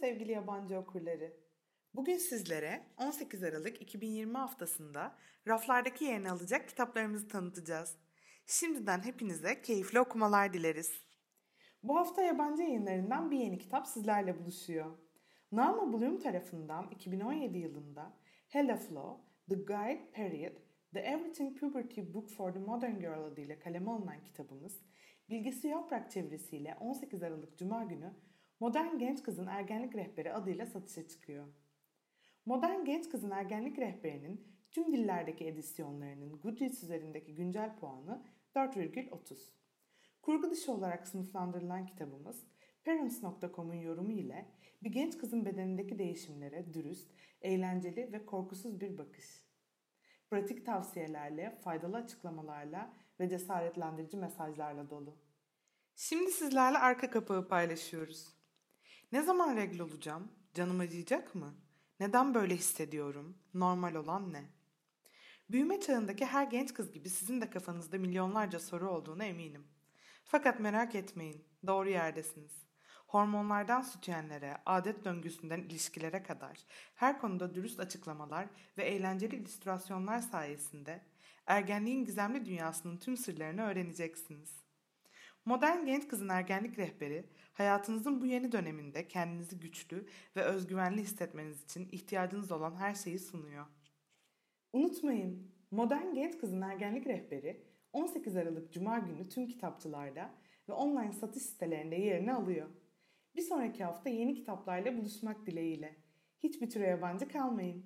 sevgili yabancı okurları. Bugün sizlere 18 Aralık 2020 haftasında raflardaki yerini alacak kitaplarımızı tanıtacağız. Şimdiden hepinize keyifli okumalar dileriz. Bu hafta yabancı yayınlarından bir yeni kitap sizlerle buluşuyor. Naama Bloom tarafından 2017 yılında Hella Flow, The Guide Period, The Everything Puberty Book for the Modern Girl adıyla kaleme alınan kitabımız, Bilgisi Yaprak çevirisiyle 18 Aralık Cuma günü Modern Genç Kızın Ergenlik Rehberi adıyla satışa çıkıyor. Modern Genç Kızın Ergenlik Rehberi'nin tüm dillerdeki edisyonlarının Goodreads üzerindeki güncel puanı 4,30. Kurgu dışı olarak sınıflandırılan kitabımız, Parents.com'un yorumu ile bir genç kızın bedenindeki değişimlere dürüst, eğlenceli ve korkusuz bir bakış. Pratik tavsiyelerle, faydalı açıklamalarla ve cesaretlendirici mesajlarla dolu. Şimdi sizlerle arka kapağı paylaşıyoruz. Ne zaman regl olacağım? Canım acıyacak mı? Neden böyle hissediyorum? Normal olan ne? Büyüme çağındaki her genç kız gibi sizin de kafanızda milyonlarca soru olduğunu eminim. Fakat merak etmeyin, doğru yerdesiniz. Hormonlardan sütyenlere, adet döngüsünden ilişkilere kadar her konuda dürüst açıklamalar ve eğlenceli illüstrasyonlar sayesinde ergenliğin gizemli dünyasının tüm sırlarını öğreneceksiniz. Modern genç kızın ergenlik rehberi, hayatınızın bu yeni döneminde kendinizi güçlü ve özgüvenli hissetmeniz için ihtiyacınız olan her şeyi sunuyor. Unutmayın, Modern Genç Kızın Ergenlik Rehberi 18 Aralık Cuma günü tüm kitapçılarda ve online satış sitelerinde yerini alıyor. Bir sonraki hafta yeni kitaplarla buluşmak dileğiyle. Hiçbir türe yabancı kalmayın.